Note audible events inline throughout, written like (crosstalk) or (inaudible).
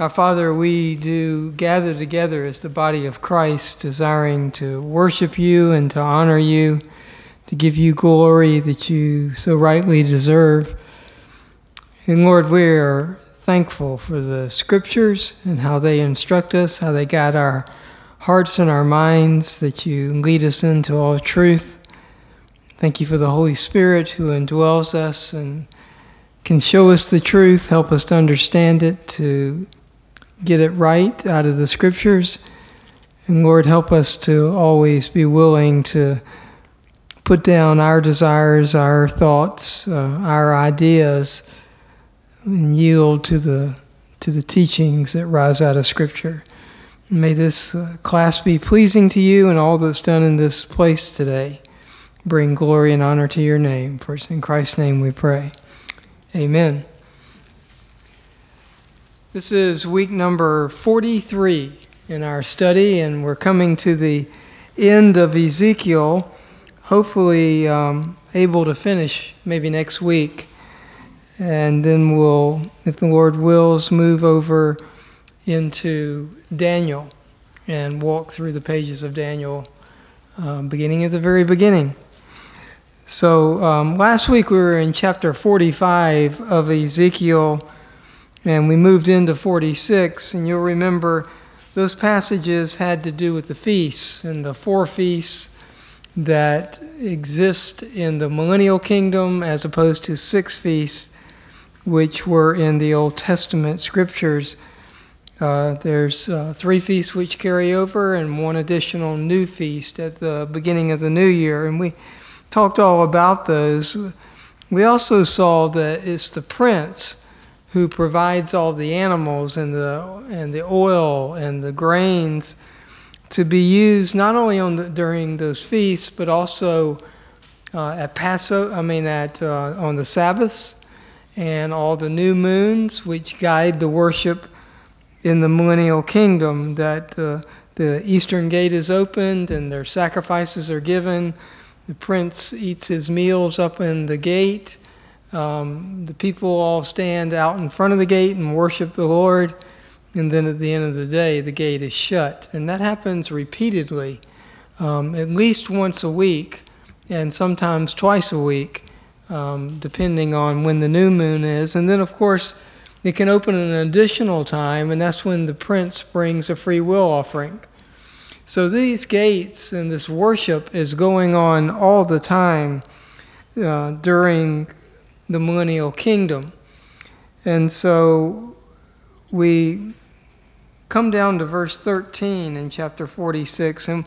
Our Father, we do gather together as the body of Christ, desiring to worship you and to honor you, to give you glory that you so rightly deserve. And Lord, we are thankful for the scriptures and how they instruct us, how they guide our hearts and our minds, that you lead us into all truth. Thank you for the Holy Spirit who indwells us and can show us the truth, help us to understand it, to get it right out of the scriptures. And Lord, help us to always be willing to put down our desires, our thoughts, uh, our ideas, and yield to the to the teachings that rise out of Scripture. May this uh, class be pleasing to you and all that's done in this place today. Bring glory and honor to your name. For it's in Christ's name we pray. Amen. This is week number 43 in our study, and we're coming to the end of Ezekiel, hopefully um, able to finish maybe next week. And then we'll, if the Lord wills, move over into Daniel and walk through the pages of Daniel, uh, beginning at the very beginning. So um, last week we were in chapter 45 of Ezekiel and we moved into 46, and you'll remember those passages had to do with the feasts and the four feasts that exist in the millennial kingdom as opposed to six feasts which were in the Old Testament scriptures. Uh, there's uh, three feasts which carry over and one additional new feast at the beginning of the new year. And we talked all about those. We also saw that it's the prince who provides all the animals and the and the oil and the grains to be used not only on the, during those feasts but also uh, at Passover. I mean at uh, on the Sabbaths and all the new moons which guide the worship in the millennial kingdom. That uh, the eastern gate is opened and their sacrifices are given. The prince eats his meals up in the gate um, the people all stand out in front of the gate and worship the Lord, and then at the end of the day, the gate is shut. And that happens repeatedly, um, at least once a week, and sometimes twice a week, um, depending on when the new moon is. And then, of course, it can open an additional time, and that's when the prince brings a free will offering. So these gates and this worship is going on all the time uh, during the millennial kingdom. And so we come down to verse 13 in chapter 46. And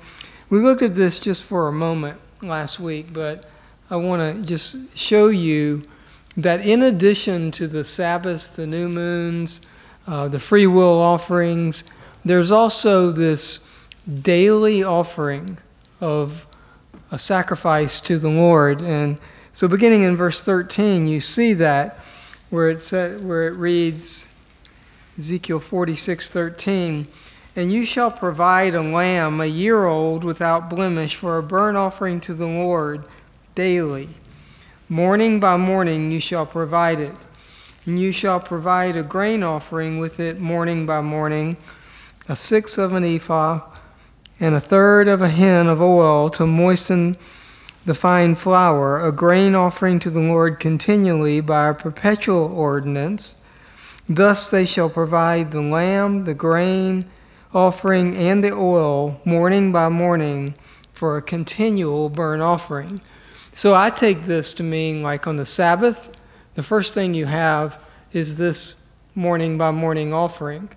we looked at this just for a moment last week, but I want to just show you that in addition to the Sabbaths, the new moons, uh, the free will offerings, there's also this daily offering of a sacrifice to the Lord. And so beginning in verse 13, you see that where it said, where it reads Ezekiel 46:13, and you shall provide a lamb a year old without blemish for a burnt offering to the Lord daily. Morning by morning you shall provide it. And you shall provide a grain offering with it morning by morning, a sixth of an ephah, and a third of a hin of oil to moisten the fine flour, a grain offering to the Lord continually by a perpetual ordinance. Thus they shall provide the lamb, the grain offering, and the oil morning by morning for a continual burnt offering. So I take this to mean like on the Sabbath, the first thing you have is this morning by morning offering.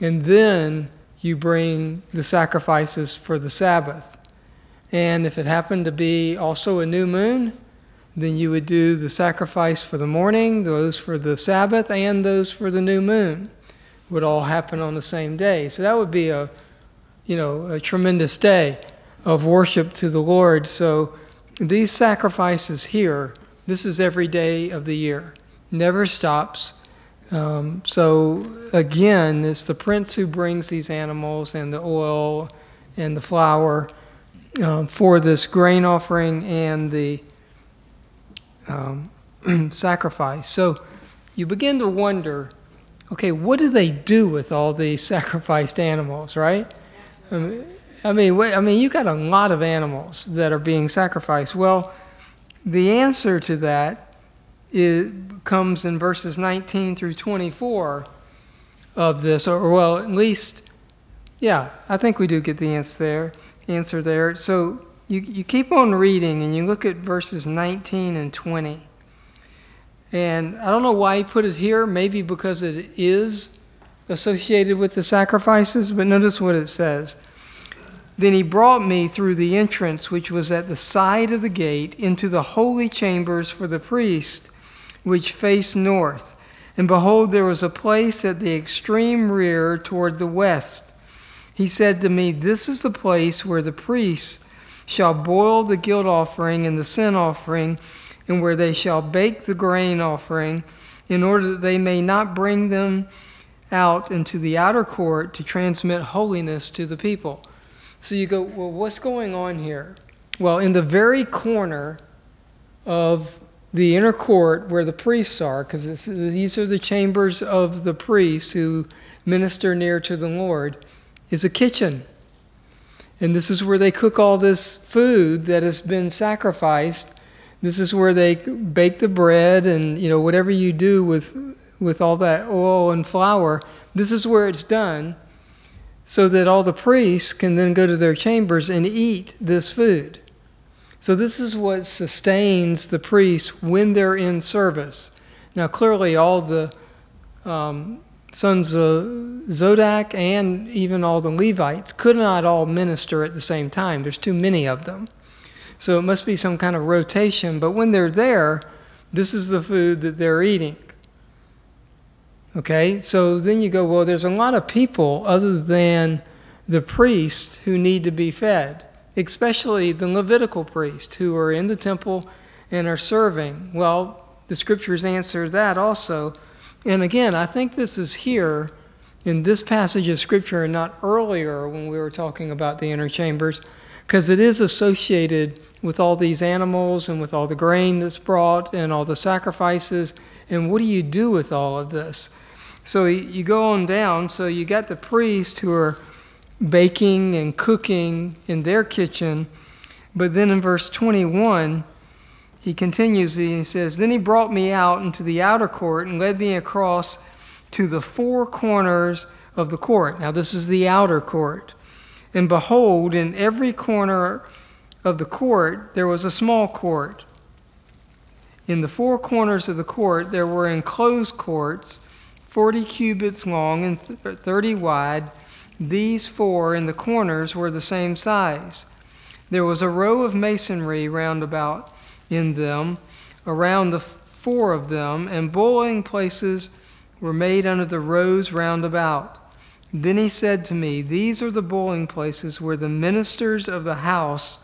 And then you bring the sacrifices for the Sabbath. And if it happened to be also a new moon, then you would do the sacrifice for the morning, those for the Sabbath, and those for the new moon. Would all happen on the same day. So that would be a, you know, a tremendous day of worship to the Lord. So these sacrifices here, this is every day of the year, never stops. Um, so again, it's the prince who brings these animals and the oil and the flour um, for this grain offering and the um, (clears throat) sacrifice. So you begin to wonder okay, what do they do with all these (laughs) sacrificed animals, right? I mean, I mean, you got a lot of animals that are being sacrificed. Well, the answer to that is, comes in verses 19 through 24 of this, or well, at least, yeah, I think we do get the answer there. Answer there. So you, you keep on reading and you look at verses 19 and 20. And I don't know why he put it here, maybe because it is associated with the sacrifices, but notice what it says. Then he brought me through the entrance which was at the side of the gate into the holy chambers for the priest, which faced north. And behold, there was a place at the extreme rear toward the west. He said to me, This is the place where the priests shall boil the guilt offering and the sin offering, and where they shall bake the grain offering, in order that they may not bring them out into the outer court to transmit holiness to the people. So you go, well, what's going on here? Well, in the very corner of the inner court where the priests are, because these are the chambers of the priests who minister near to the Lord, is a kitchen. And this is where they cook all this food that has been sacrificed. This is where they bake the bread and you know whatever you do with with all that oil and flour. This is where it's done so that all the priests can then go to their chambers and eat this food. So, this is what sustains the priests when they're in service. Now, clearly, all the um, sons of Zadok and even all the Levites could not all minister at the same time. There's too many of them. So, it must be some kind of rotation. But when they're there, this is the food that they're eating. Okay, so then you go, well, there's a lot of people other than the priests who need to be fed, especially the Levitical priests who are in the temple and are serving. Well, the scriptures answer that also. And again, I think this is here in this passage of scripture and not earlier when we were talking about the inner chambers, because it is associated with all these animals and with all the grain that's brought and all the sacrifices. And what do you do with all of this? So you go on down, so you got the priests who are baking and cooking in their kitchen. But then in verse 21, he continues he says, Then he brought me out into the outer court and led me across to the four corners of the court. Now, this is the outer court. And behold, in every corner of the court there was a small court. In the four corners of the court there were enclosed courts 40 cubits long and 30 wide. These four in the corners were the same size. There was a row of masonry round about in them, around the four of them, and boiling places were made under the rows round about. Then he said to me, These are the boiling places where the ministers of the house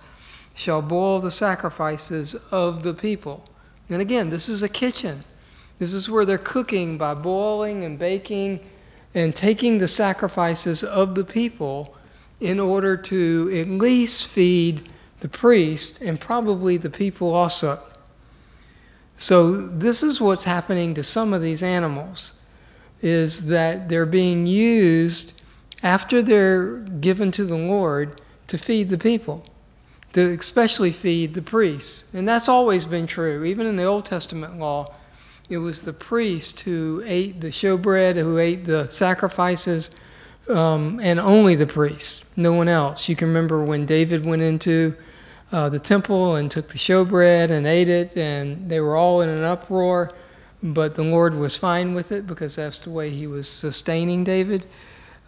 shall boil the sacrifices of the people. And again, this is a kitchen. This is where they're cooking by boiling and baking and taking the sacrifices of the people in order to at least feed the priest and probably the people also. So this is what's happening to some of these animals is that they're being used after they're given to the Lord to feed the people, to especially feed the priests. And that's always been true. Even in the Old Testament law, it was the priest who ate the showbread, who ate the sacrifices, um, and only the priest, no one else. You can remember when David went into uh, the temple and took the showbread and ate it, and they were all in an uproar, but the Lord was fine with it because that's the way he was sustaining David.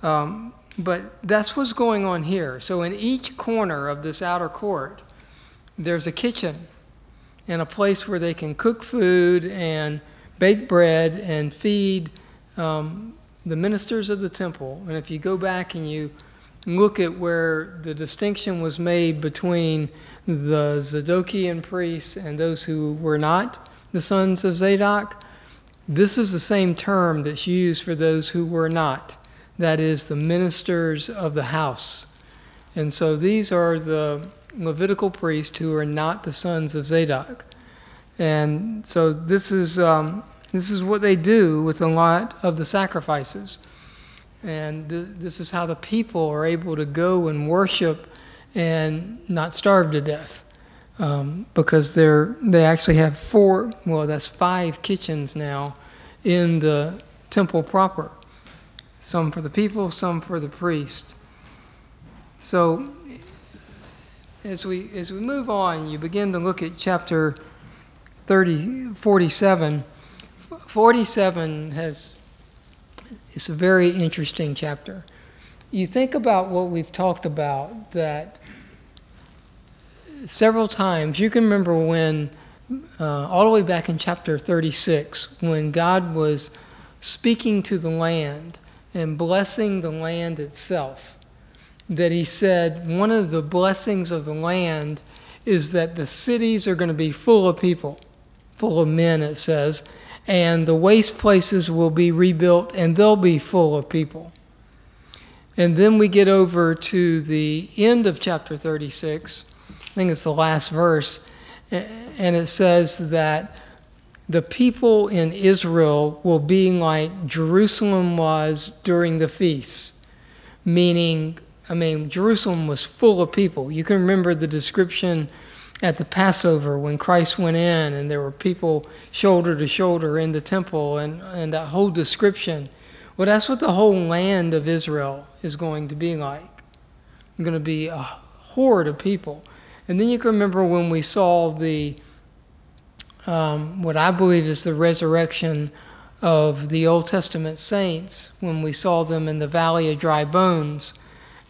Um, but that's what's going on here. So, in each corner of this outer court, there's a kitchen and a place where they can cook food and bake bread and feed um, the ministers of the temple. And if you go back and you look at where the distinction was made between the Zadokian priests and those who were not the sons of Zadok, this is the same term that's used for those who were not. That is, the ministers of the house. And so these are the Levitical priests who are not the sons of Zadok. And so this is um, This is what they do with a lot of the sacrifices. And th- this is how the people are able to go and worship and not starve to death. Um, because they're, they actually have four, well, that's five kitchens now in the temple proper. Some for the people, some for the priest. So as we, as we move on, you begin to look at chapter 30, 47. 47 has, it's a very interesting chapter. You think about what we've talked about, that several times, you can remember when, uh, all the way back in chapter 36, when God was speaking to the land and blessing the land itself that he said one of the blessings of the land is that the cities are going to be full of people, full of men, it says, and the waste places will be rebuilt and they'll be full of people. And then we get over to the end of chapter 36, I think it's the last verse, and it says that the people in Israel will be like Jerusalem was during the feasts, meaning I mean, Jerusalem was full of people. You can remember the description at the Passover when Christ went in and there were people shoulder to shoulder in the temple and, and that whole description. Well, that's what the whole land of Israel is going to be like. It's going to be a horde of people. And then you can remember when we saw the, um, what I believe is the resurrection of the Old Testament saints, when we saw them in the valley of dry bones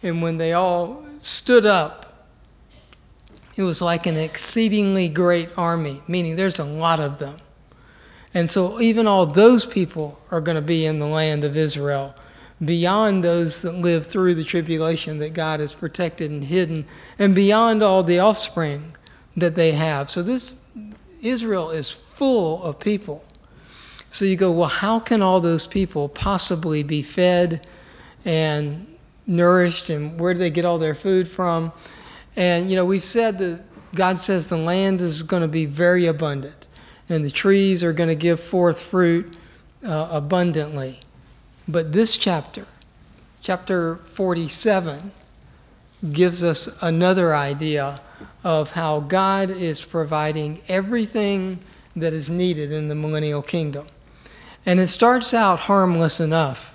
and when they all stood up, it was like an exceedingly great army, meaning there's a lot of them. And so even all those people are going to be in the land of Israel, beyond those that live through the tribulation that God has protected and hidden, and beyond all the offspring that they have. So this Israel is full of people. So you go, well, how can all those people possibly be fed and nourished and where do they get all their food from? And, you know, we've said that God says the land is going to be very abundant and the trees are going to give forth fruit uh, abundantly. But this chapter, chapter 47, gives us another idea of how God is providing everything that is needed in the millennial kingdom. And it starts out harmless enough,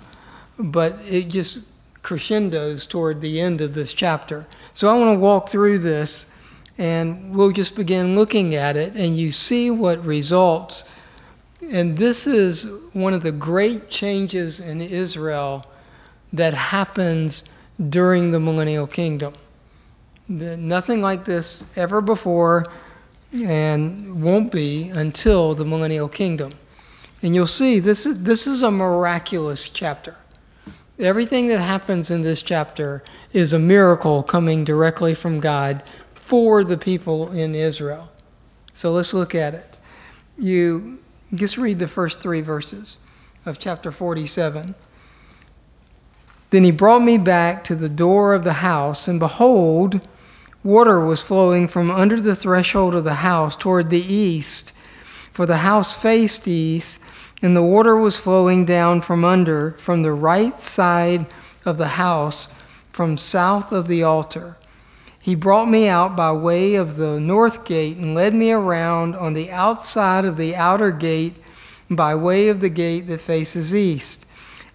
but it just crescendos toward the end of this chapter. So I want to walk through this and we'll just begin looking at it and you see what results. And this is one of the great changes in Israel that happens during the millennial kingdom. Nothing like this ever before and won't be until the millennial kingdom. And you'll see this is, this is a miraculous chapter. Everything that happens in this chapter is a miracle coming directly from God for the people in Israel. So let's look at it. You just read the first three verses of chapter 47. Then he brought me back to the door of the house, and behold, water was flowing from under the threshold of the house toward the east, for the house faced east and the water was flowing down from under, from the right side of the house, from south of the altar. He brought me out by way of the north gate and led me around on the outside of the outer gate by way of the gate that faces east.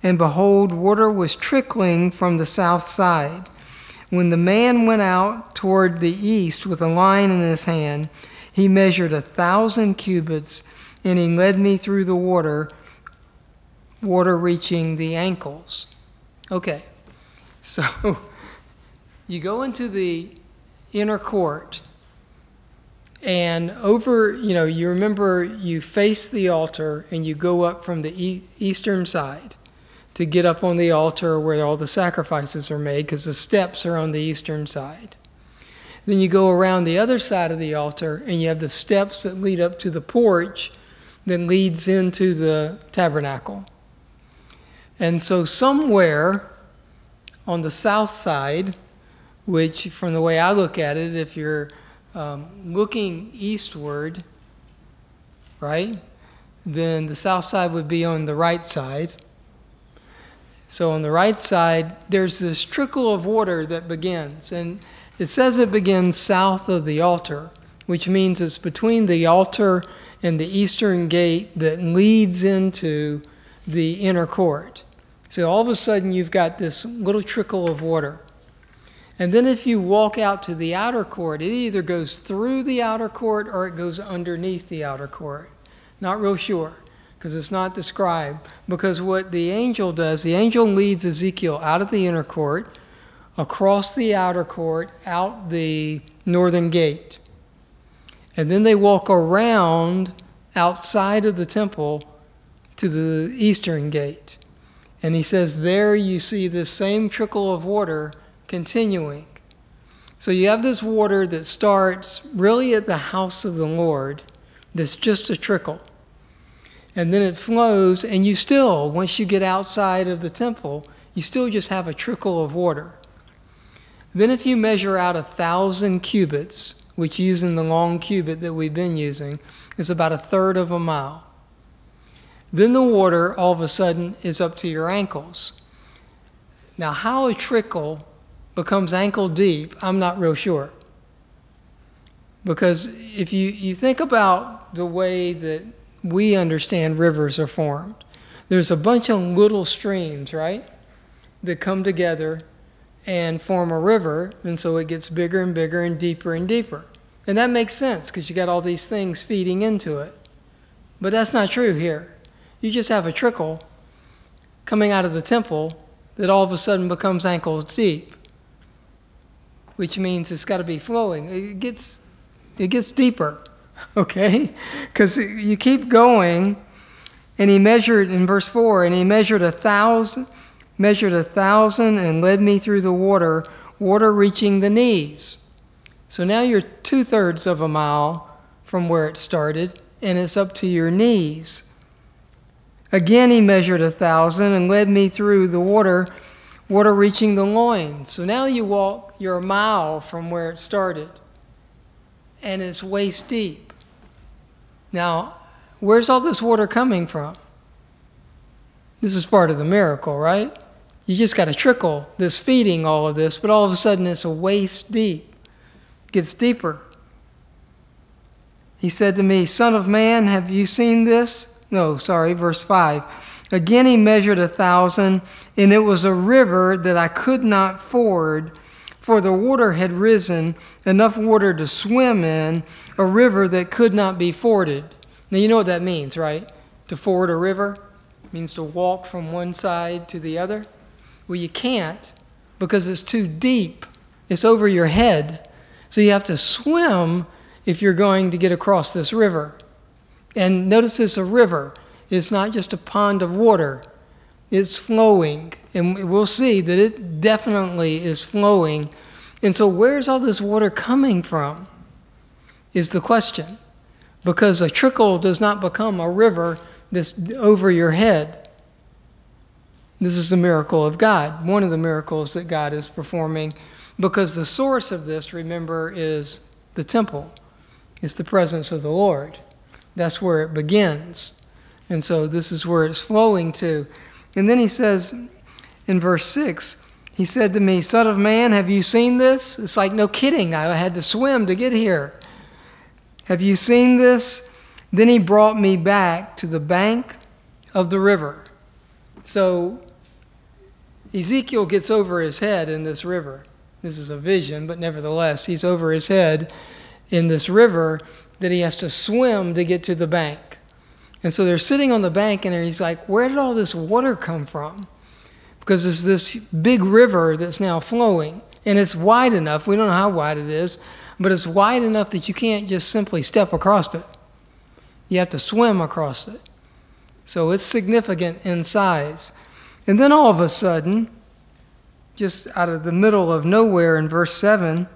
And behold, water was trickling from the south side. When the man went out toward the east with a line in his hand, he measured a thousand cubits and he led me through the water, water reaching the ankles. Okay, so (laughs) you go into the inner court, and over, you know, you remember you face the altar and you go up from the eastern side to get up on the altar where all the sacrifices are made because the steps are on the eastern side. Then you go around the other side of the altar and you have the steps that lead up to the porch that leads into the tabernacle. And so, somewhere on the south side, which, from the way I look at it, if you're um, looking eastward, right, then the south side would be on the right side. So on the right side, there's this trickle of water that begins. And it says it begins south of the altar, which means it's between the altar and the eastern gate that leads into the inner court. So all of a sudden, you've got this little trickle of water. And then if you walk out to the outer court, it either goes through the outer court or it goes underneath the outer court. Not real sure because it's not described. Because what the angel does, the angel leads Ezekiel out of the inner court, across the outer court, out the northern gate. And then they walk around outside of the temple to the eastern gate. And he says, There you see this same trickle of water continuing. So you have this water that starts really at the house of the Lord, that's just a trickle and then it flows, and you still, once you get outside of the temple, you still just have a trickle of water. Then, if you measure out a thousand cubits, which using the long cubit that we've been using, is about a third of a mile. Then the water all of a sudden is up to your ankles. Now, how a trickle becomes ankle deep, I'm not real sure. Because if you, you think about the way that we understand rivers are formed. There's a bunch of little streams, right, that come together and form a river, and so it gets bigger and bigger and deeper and deeper. And that makes sense because you got all these things feeding into it. But that's not true here. You just have a trickle coming out of the temple that all of a sudden becomes ankles deep, which means it's got to be flowing. It gets, it gets deeper. (laughs) okay? Because you keep going, and he measured in verse 4 and he measured a thousand, measured a thousand and led me through the water, water reaching the knees. So now you're two thirds of a mile from where it started, and it's up to your knees. Again, he measured a thousand and led me through the water, water reaching the loins. So now you walk, you're a mile from where it started, and it's waist deep. Now, where's all this water coming from? This is part of the miracle, right? You just got a trickle this feeding all of this, but all of a sudden it's a waist deep. Gets deeper. He said to me, Son of man, have you seen this? No, sorry, verse 5. Again he measured a thousand, and it was a river that I could not ford, for the water had risen, enough water to swim in, a river that could not be forded. Now, you know what that means, right? To ford a river means to walk from one side to the other. Well, you can't because it's too deep, it's over your head. So you have to swim if you're going to get across this river. And notice it's a river, it's not just a pond of water, it's flowing. And we'll see that it definitely is flowing. And so, where's all this water coming from? is the question. Because a trickle does not become a river that's over your head. This is the miracle of God, one of the miracles that God is performing, because the source of this, remember, is the temple, it's the presence of the Lord. That's where it begins. And so this is where it's flowing to. And then he says in verse 6, he said to me, Son of man, have you seen this? It's like, no kidding. I had to swim to get here. Have you seen this? Then he brought me back to the bank of the river. So Ezekiel gets over his head in this river. This is a vision, but nevertheless, he's over his head in this river that he has to swim to get to the bank. And so they're sitting on the bank, and he's like, Where did all this water come from? Because it's this big river that's now flowing, and it's wide enough. We don't know how wide it is, but it's wide enough that you can't just simply step across it. You have to swim across it. So it's significant in size. And then all of a sudden, just out of the middle of nowhere in verse 7,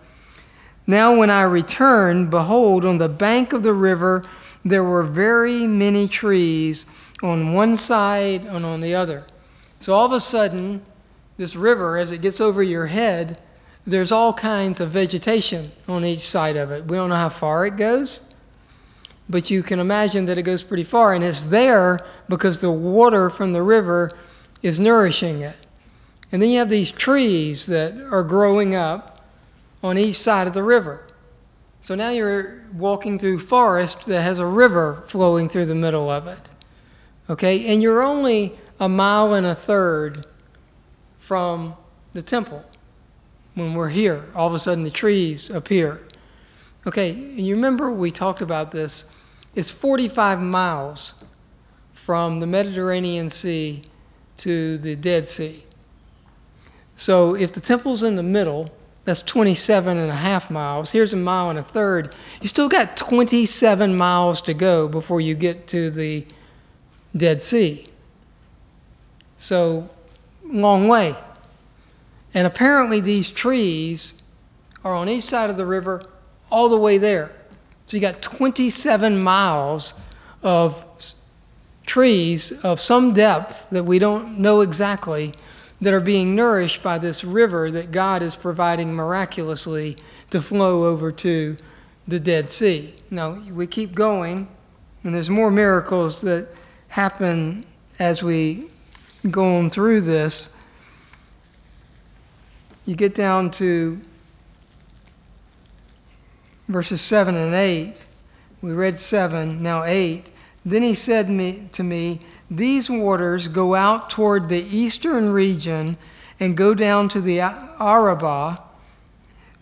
now when I returned, behold, on the bank of the river there were very many trees on one side and on the other. So all of a sudden, this river, as it gets over your head, there's all kinds of vegetation on each side of it. We don't know how far it goes. but you can imagine that it goes pretty far, and it's there because the water from the river is nourishing it. And then you have these trees that are growing up on each side of the river. So now you're walking through forest that has a river flowing through the middle of it. Okay? And you're only a mile and a third from the temple when we're here. All of a sudden the trees appear. Okay, and you remember we talked about this. It's 45 miles from the Mediterranean Sea to the Dead Sea. So if the temple's in the middle, that's 27 and a half miles. Here's a mile and a third. You still got 27 miles to go before you get to the Dead Sea. So, long way. And apparently, these trees are on each side of the river all the way there. So, you got 27 miles of trees of some depth that we don't know exactly that are being nourished by this river that God is providing miraculously to flow over to the Dead Sea. Now, we keep going, and there's more miracles that happen as we go on through this. You get down to verses 7 and 8. We read 7, now 8. Then he said me, to me, these waters go out toward the eastern region and go down to the Arabah.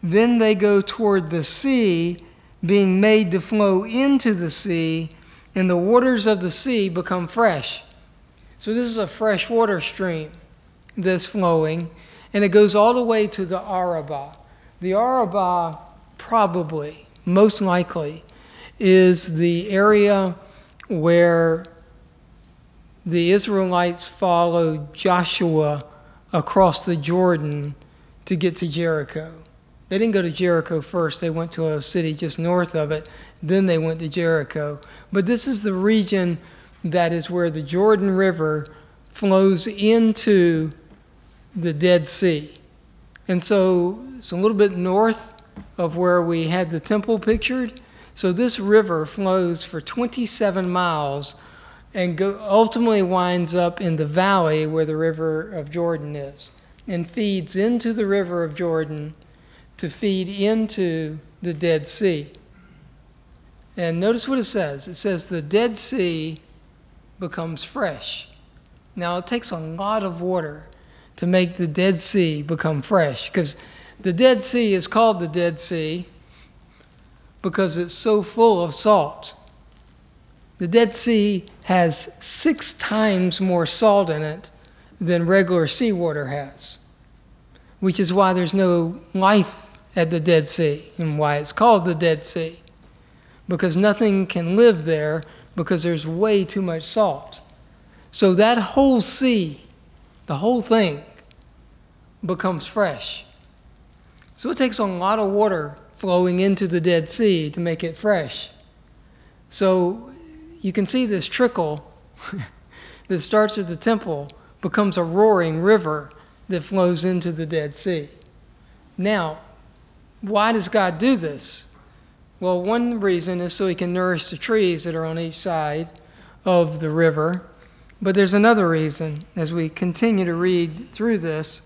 Then they go toward the sea, being made to flow into the sea, and the waters of the sea become fresh. So, this is a fresh water stream that's flowing, and it goes all the way to the Arabah. The Arabah, probably, most likely, is the area where the Israelites followed Joshua across the Jordan to get to Jericho. They didn't go to Jericho first, they went to a city just north of it, then they went to Jericho. But this is the region that is where the Jordan River flows into the Dead Sea. And so it's a little bit north of where we had the temple pictured. So this river flows for 27 miles and go, ultimately winds up in the valley where the river of Jordan is and feeds into the river of Jordan to feed into the Dead Sea. And notice what it says it says, the Dead Sea becomes fresh. Now, it takes a lot of water to make the Dead Sea become fresh because the Dead Sea is called the Dead Sea because it's so full of salt. The Dead Sea has six times more salt in it than regular seawater has, which is why there's no life at the Dead Sea and why it's called the Dead Sea. Because nothing can live there because there's way too much salt. So that whole sea, the whole thing, becomes fresh. So it takes a lot of water flowing into the Dead Sea to make it fresh. So you can see this trickle (laughs) that starts at the temple becomes a roaring river that flows into the Dead Sea. Now, why does God do this? Well, one reason is so he can nourish the trees that are on each side of the river. But there's another reason as we continue to read through this.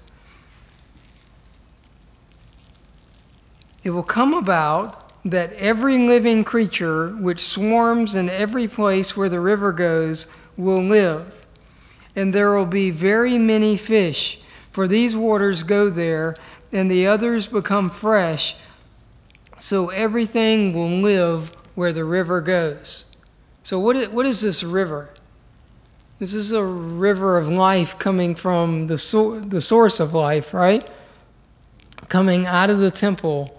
It will come about that every living creature which swarms in every place where the river goes will live. And there will be very many fish, for these waters go there, and the others become fresh. So everything will live where the river goes. So, what is, what is this river? This is a river of life coming from the, so, the source of life, right? Coming out of the temple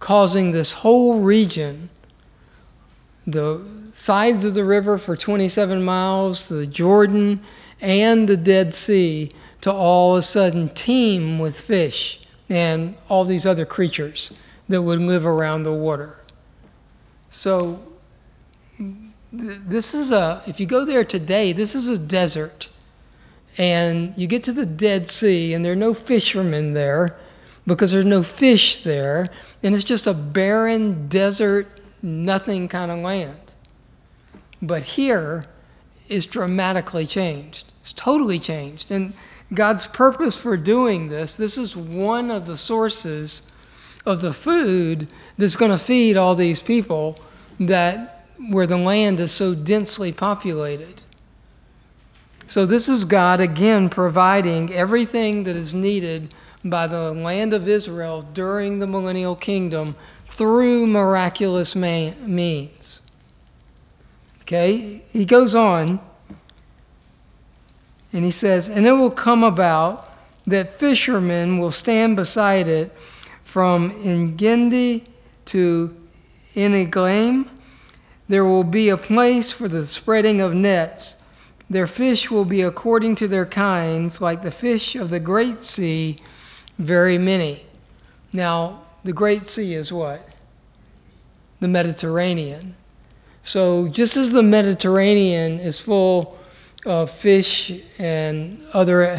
causing this whole region, the sides of the river for 27 miles, the Jordan, and the Dead Sea, to all of a sudden teem with fish and all these other creatures that would live around the water. So, this is a, if you go there today, this is a desert. And you get to the Dead Sea, and there are no fishermen there because there's no fish there, and it's just a barren desert, nothing kind of land. But here is dramatically changed. It's totally changed. And God's purpose for doing this, this is one of the sources of the food that's going to feed all these people that where the land is so densely populated. So this is God again providing everything that is needed by the land of Israel during the millennial kingdom through miraculous means. Okay, he goes on and he says, And it will come about that fishermen will stand beside it from Engedi to Eneglaim. There will be a place for the spreading of nets. Their fish will be according to their kinds, like the fish of the great sea, very many. Now, the great sea is what? The Mediterranean. So, just as the Mediterranean is full of fish and other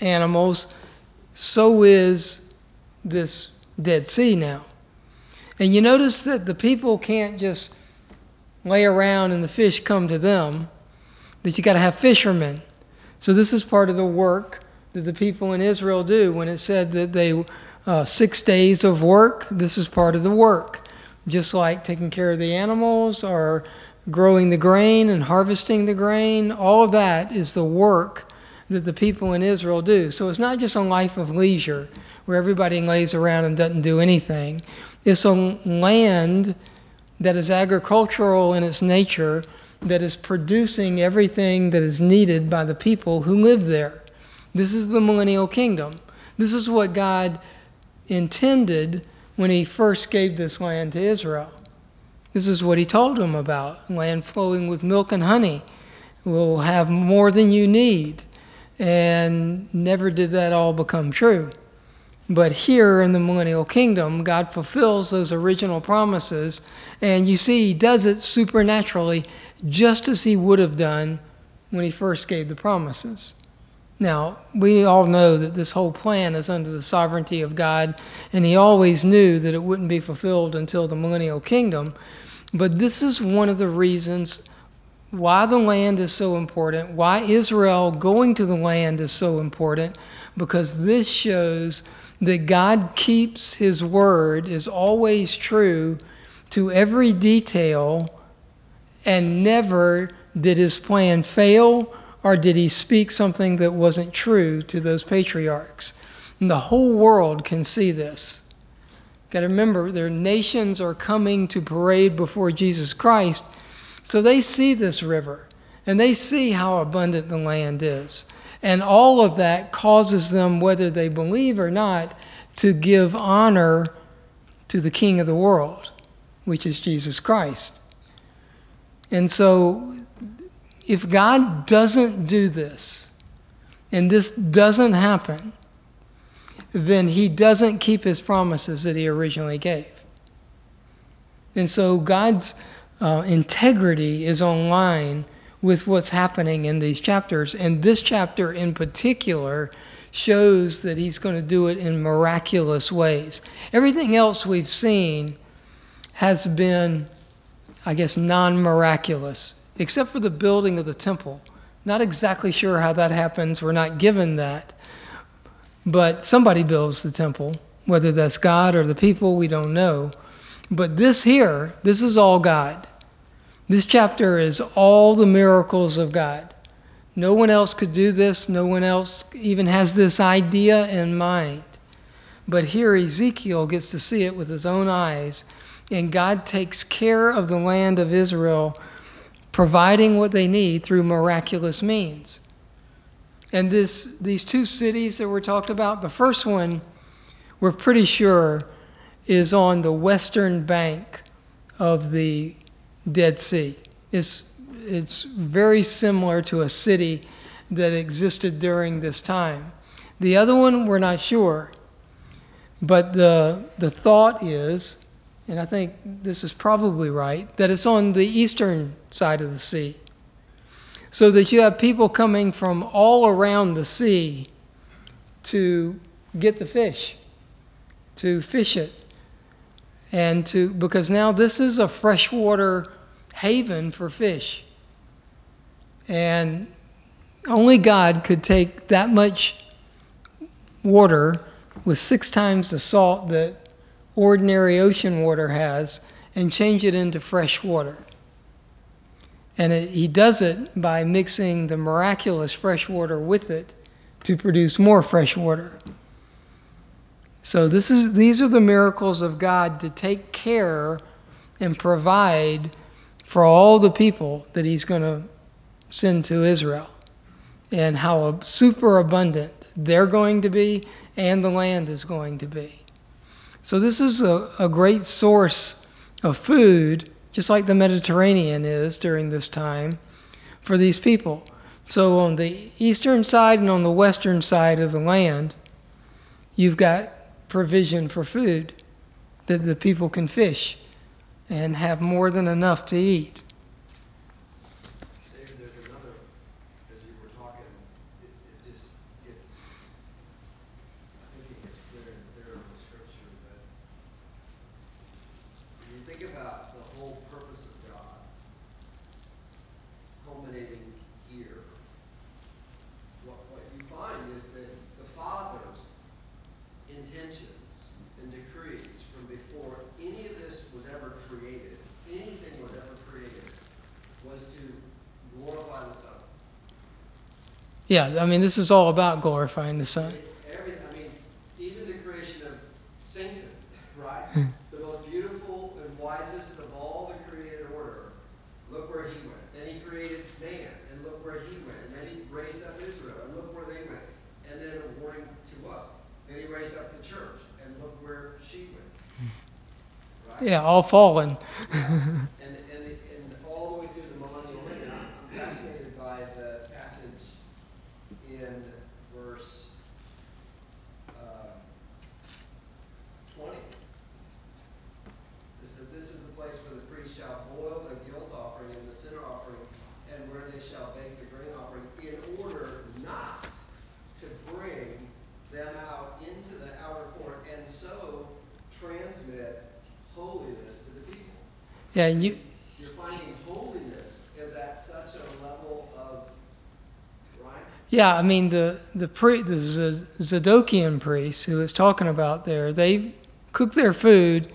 animals, so is this Dead Sea now. And you notice that the people can't just lay around and the fish come to them, that you got to have fishermen. So, this is part of the work the people in Israel do. When it said that they, uh, six days of work, this is part of the work. Just like taking care of the animals or growing the grain and harvesting the grain, all of that is the work that the people in Israel do. So it's not just a life of leisure where everybody lays around and doesn't do anything. It's a land that is agricultural in its nature, that is producing everything that is needed by the people who live there. This is the millennial kingdom. This is what God intended when He first gave this land to Israel. This is what he told them about land flowing with milk and honey We'll have more than you need. And never did that all become true. But here in the millennial kingdom, God fulfills those original promises. And you see, he does it supernaturally, just as he would have done when he first gave the promises. Now, we all know that this whole plan is under the sovereignty of God, and he always knew that it wouldn't be fulfilled until the millennial kingdom. But this is one of the reasons why the land is so important, why Israel going to the land is so important, because this shows that God keeps his word, is always true to every detail, and never did his plan fail or did he speak something that wasn't true to those patriarchs. And the whole world can see this. Got to remember, their nations are coming to parade before Jesus Christ. So they see this river and they see how abundant the land is. And all of that causes them, whether they believe or not, to give honor to the King of the world, which is Jesus Christ. And so, if God doesn't do this, and this doesn't happen, then he doesn't keep his promises that he originally gave. And so God's uh, integrity is online with what's happening in these chapters. And this chapter in particular shows that he's going to do it in miraculous ways. Everything else we've seen has been, I guess, non miraculous, except for the building of the temple. Not exactly sure how that happens. We're not given that. But somebody builds the temple, whether that's God or the people, we don't know. But this here, this is all God. This chapter is all the miracles of God. No one else could do this, no one else even has this idea in mind. But here Ezekiel gets to see it with his own eyes, and God takes care of the land of Israel, providing what they need through miraculous means. And this, these two cities that were talked about, the first one, we're pretty sure, is on the western bank of the Dead Sea. It's, it's very similar to a city that existed during this time. The other one, we're not sure. But the, the thought is, and I think this is probably right, that it's on the eastern side of the sea so that you have people coming from all around the sea to get the fish, to fish it, and to because now this is a freshwater haven for fish. And only God could take that much water with six times the salt that ordinary ocean water has and change it into fresh water. And it, he does it by mixing the miraculous fresh water with it to produce more fresh water. So this is these are the miracles of God to take care and provide for all the people that he's going to send to Israel and how super abundant they're going to be and the land is going to be. So this is a, a great source of food, just like the Mediterranean is during this time, for these people. So on the eastern side and on the western side of the land, you've got provision for food that the people can fish and have more than enough to eat. David, there's another, as you were talking, it, it just gets, I think it gets clearer and clearer in the scripture that when you think about the whole purpose of God culminating here, what, what you find is that the Father's intentions and decrees from before any of this was ever created, anything was ever created, was to glorify the Son. Yeah, I mean, this is all about glorifying the Son. Every, I mean, even the creation of Satan, right? Hmm. the most beautiful and wisest of all the created order. Look where he went. Then he created man, and look where he went. And then he raised up Israel, and look where they went. And then a warning to us. Then he raised up the church, and look where she went. Hmm. Right? Yeah, all fallen. And, and, and all the way through the millennial reign, I'm I'm fascinated by the passage in verse, uh, twenty. It says, this is the place where the priest shall boil the guilt offering and the sin offering, and where they shall bake the grain offering, in order not to bring them out into the outer court, and so transmit holiness to the people Yeah, and you, you're finding holiness is at such a level of, right? yeah, I mean, the, the, pre, the Z- Zadokian priests who it's talking about there, they cook their food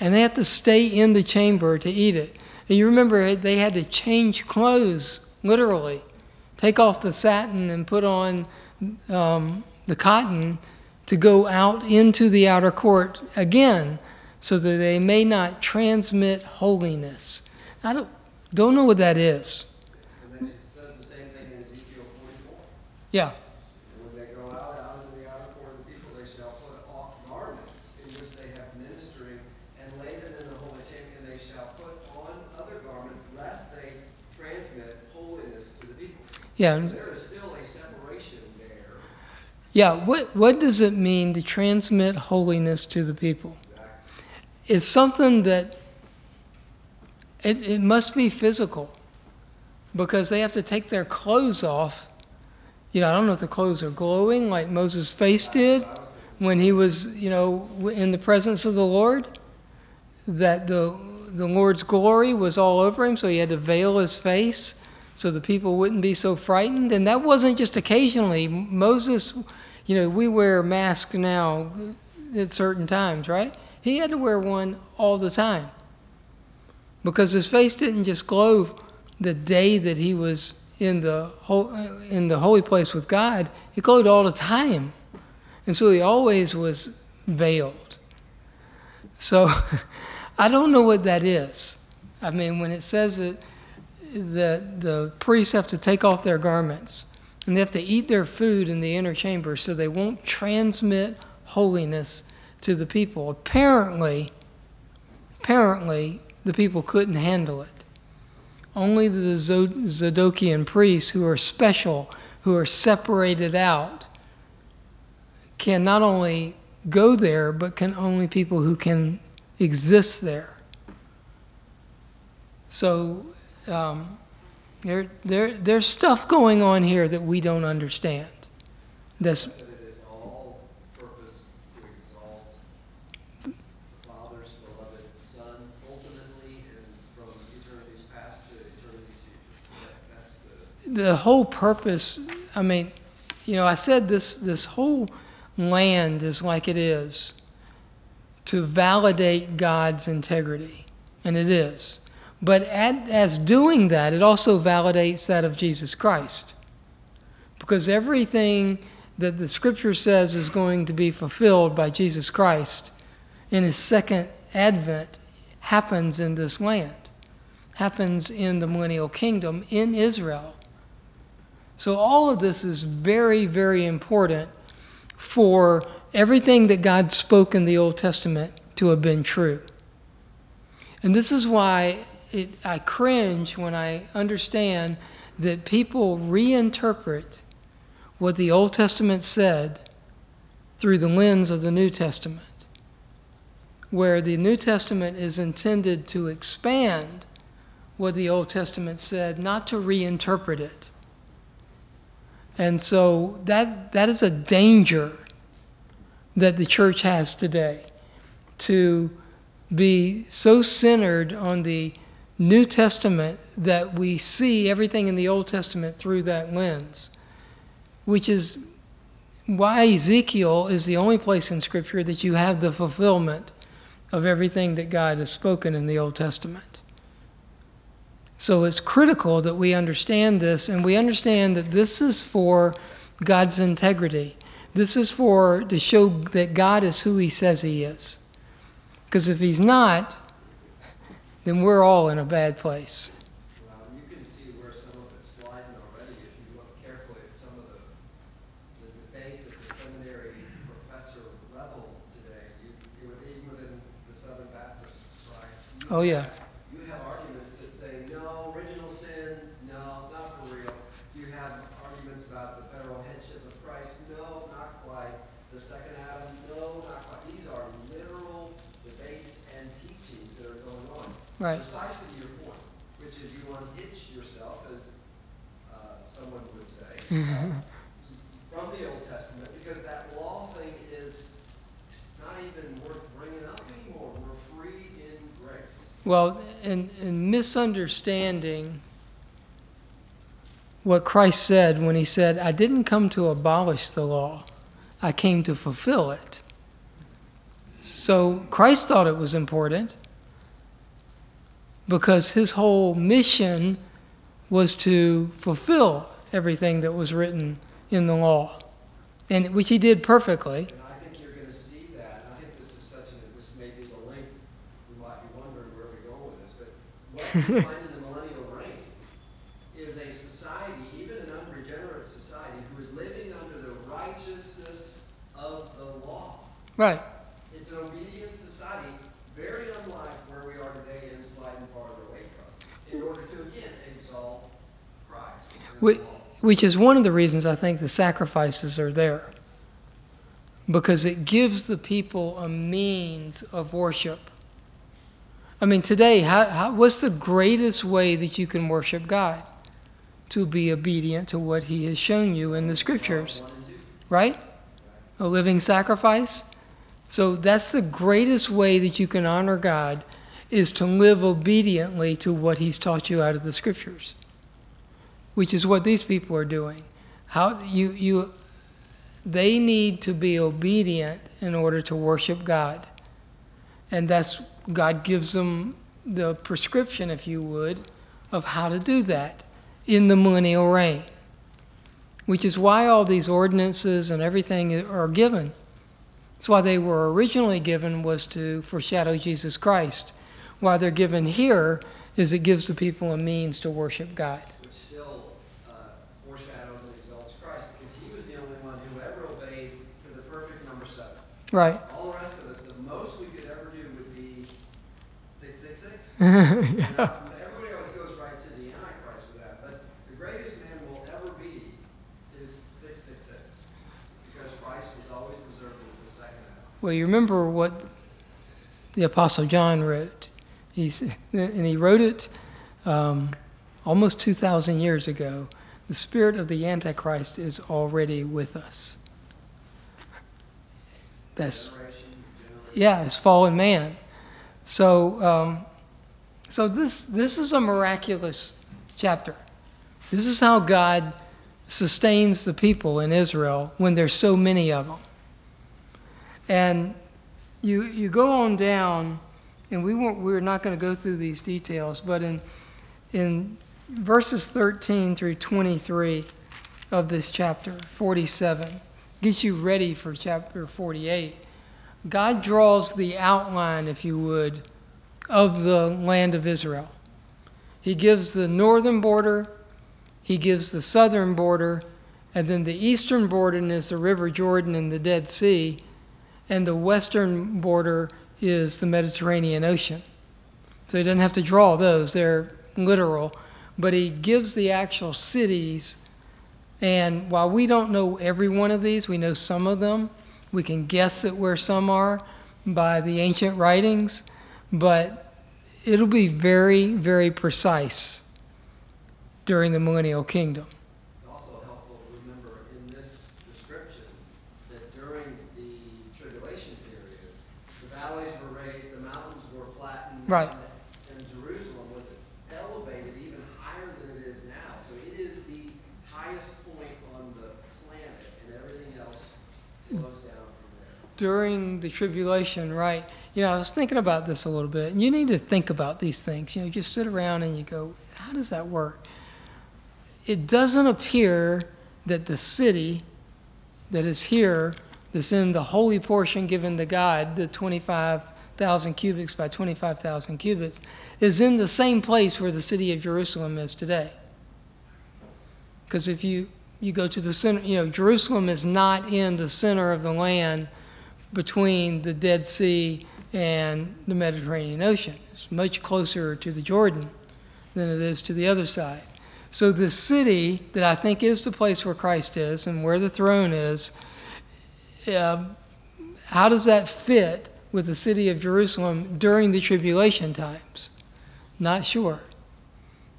and they have to stay in the chamber to eat it. And you remember they had to change clothes, literally. Take off the satin and put on um, the cotton to go out into the outer court again so that they may not transmit holiness. I don't, don't know what that is. And then it says the same thing in Ezekiel forty-four. Yeah, when they go out, out into the outer court of the people, they shall put off garments in which they have ministering, and lay them in the holy chamber, and they shall put on other garments, lest they transmit holiness to the people. yeah. There is still a separation there. Yeah, what, what does it mean to transmit holiness to the people? It's something that it, it must be physical because they have to take their clothes off. You know, I don't know if the clothes are glowing like Moses' face did when he was, you know, in the presence of the Lord, that the, the Lord's glory was all over him, so he had to veil his face so the people wouldn't be so frightened. And that wasn't just occasionally. Moses, you know, we wear masks now at certain times, right? He had to wear one all the time because his face didn't just glow the day that he was in the in the holy place with God. It glowed all the time, and so he always was veiled. So (laughs) I don't know what that is. I mean, when it says that the the priests have to take off their garments and they have to eat their food in the inner chamber so they won't transmit holiness to the people. Apparently, apparently the people couldn't handle it. Only the Zadokian priests who are special, who are separated out, can not only go there, but can only people who can exist there. So um, there, there, there's stuff going on here that we don't understand. That's That it is all purpose to exalt the Father's beloved Son, ultimately and from eternities past the whole purpose, I mean, you know, I said this, this whole land is like it is to validate God's integrity, and it is. But at, as doing that, it also validates that of Jesus Christ. Because everything that the scripture says is going to be fulfilled by Jesus Christ in his second advent happens in this land, happens in the millennial kingdom in Israel. So, all of this is very, very important for everything that God spoke in the Old Testament to have been true. And this is why it, I cringe when I understand that people reinterpret what the Old Testament said through the lens of the New Testament, where the New Testament is intended to expand what the Old Testament said, not to reinterpret it. And so that, that is a danger that the church has today to be so centered on the New Testament that we see everything in the Old Testament through that lens, which is why Ezekiel is the only place in Scripture that you have the fulfillment of everything that God has spoken in the Old Testament. So it's critical that we understand this and we understand that this is for God's integrity. This is for to show that God is who he says he is. Because if he's not, then we're all in a bad place. Well, you can see where some of it's sliding already if you look carefully at some of the, the debates at the seminary professor level today. You, even within the Southern Baptist? Oh, yeah. have- You have arguments that say, no, original sin, no, not for real. You have arguments about the federal headship of Christ, no, not quite. The second Adam, no, not quite. These are literal debates and teachings that are going on. Right. Precisely to your point, which is you unhitch yourself, as uh, someone would say, uh, (laughs) from the Old Testament, because that law thing is not even worth bringing up anymore. We're free in grace. Well, in, in misunderstanding what Christ said when he said, I didn't come to abolish the law, I came to fulfill it. So Christ thought it was important because his whole mission was to fulfill everything that was written in the law, and which he did perfectly. And I think you're gonna see that, and I think this is such a, this may be the link, we might be wondering where we're going with this, but what we (laughs) find in the millennial reign is a society, even an unregenerate society, who is living under the righteousness of the law. Right. It's an obedient society, very unlike where we are today and sliding farther away from, in order to again exalt Christ. and Whi- the law. Which is one of the reasons I think the sacrifices are there. Because it gives the people a means of worship. I mean, today, how, how, what's the greatest way that you can worship God? To be obedient to what He has shown you in the scriptures, right? A living sacrifice. So that's the greatest way that you can honor God is to live obediently to what He's taught you out of the scriptures which is what these people are doing. How you you they need to be obedient in order to worship God. And that's God gives them the prescription, if you would, of how to do that in the millennial reign. Which is why all these ordinances and everything are given. That's why they were originally given was to foreshadow Jesus Christ. Why they're given here is it gives the people a means to worship God. which still uh, foreshadows and exalts Christ, because he was the only one who ever obeyed to the perfect number seven. Right. All the rest of us, the most we could ever do would be six six six. (laughs) yeah. Everybody else goes right to the Antichrist with that, but the greatest man will ever be is six six six, because Christ was always reserved as the second Adam. Well, you remember what the Apostle John wrote. He's, (laughs) and he wrote it um, almost 2,000 years ago. The spirit of the Antichrist is already with us. That's yeah, it's fallen man. So, um, so this this is a miraculous chapter. This is how God sustains the people in Israel when there's so many of them. And you, you go on down, and we won't, we're not going to go through these details, but in, in verses 13 through 23 of this chapter, 47, gets you ready for chapter 48. God draws the outline, if you would, of the land of Israel. He gives the northern border, he gives the southern border, and then the eastern border is the River Jordan and the Dead Sea, and the western border is the Mediterranean Ocean. So he doesn't have to draw those, they're literal, but he gives the actual cities. And while we don't know every one of these, we know some of them. We can guess at where some are by the ancient writings, but it'll be very, very precise during the millennial kingdom. It's also helpful to remember in this description that during the tribulation period, the valleys were raised, the mountains were flattened. Right. And Jerusalem was elevated even higher than it is now. So it is the highest point on the planet, and everything else flows down from there. During the tribulation, right? You know, I was thinking about this a little bit, and you need to think about these things. You know, just sit around and you go, how does that work? It doesn't appear that the city that is here, that's in the holy portion given to God, the 25,000 cubits by 25,000 cubits, is in the same place where the city of Jerusalem is today. Because if you, you go to the center, you know, Jerusalem is not in the center of the land between the Dead Sea and the Mediterranean Ocean. It's much closer to the Jordan than it is to the other side. So the city that I think is the place where Christ is and where the throne is, uh, how does that fit with the city of Jerusalem during the tribulation times? Not sure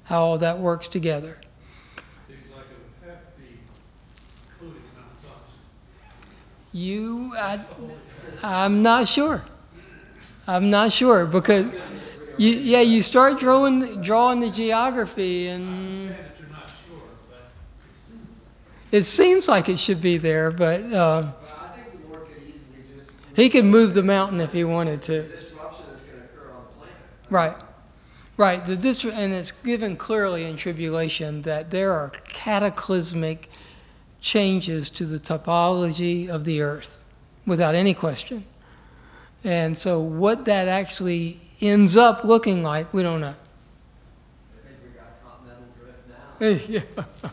how all that works together. Seems like it would have to be including Mount Thompson. You, I, I'm not sure. I'm not sure because, you, yeah, you start drawing drawing the geography, and it seems like it should be there. But uh, he could move the mountain if he wanted to. Right, right. The, this, and it's given clearly in tribulation that there are cataclysmic changes to the topology of the earth, without any question. And so, what that actually ends up looking like, we don't know. I think we got continental drift now. yeah,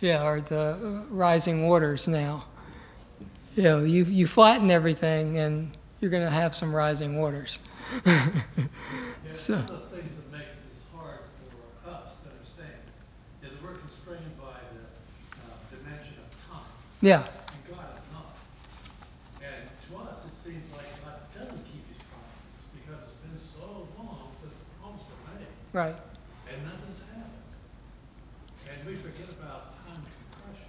(laughs) yeah, or the uh, rising waters now. You know, you, you flatten everything, and you're going to have some rising waters. (laughs) So- one of the things that makes this hard for us to understand is that we're constrained by the, uh, dimension of time, Yeah, and God right. and nothing's happened. And we forget about time compression.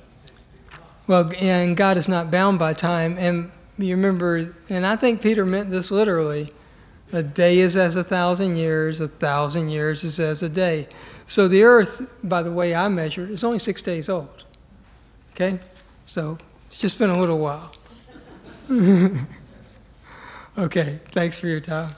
Well, and God is not bound by time. And you remember, and I think Peter meant this literally a day is as a thousand years, a thousand years is as a day. So the earth, by the way I measure, is only six days old. Okay? So it's just been a little while. (laughs) okay, thanks for your time.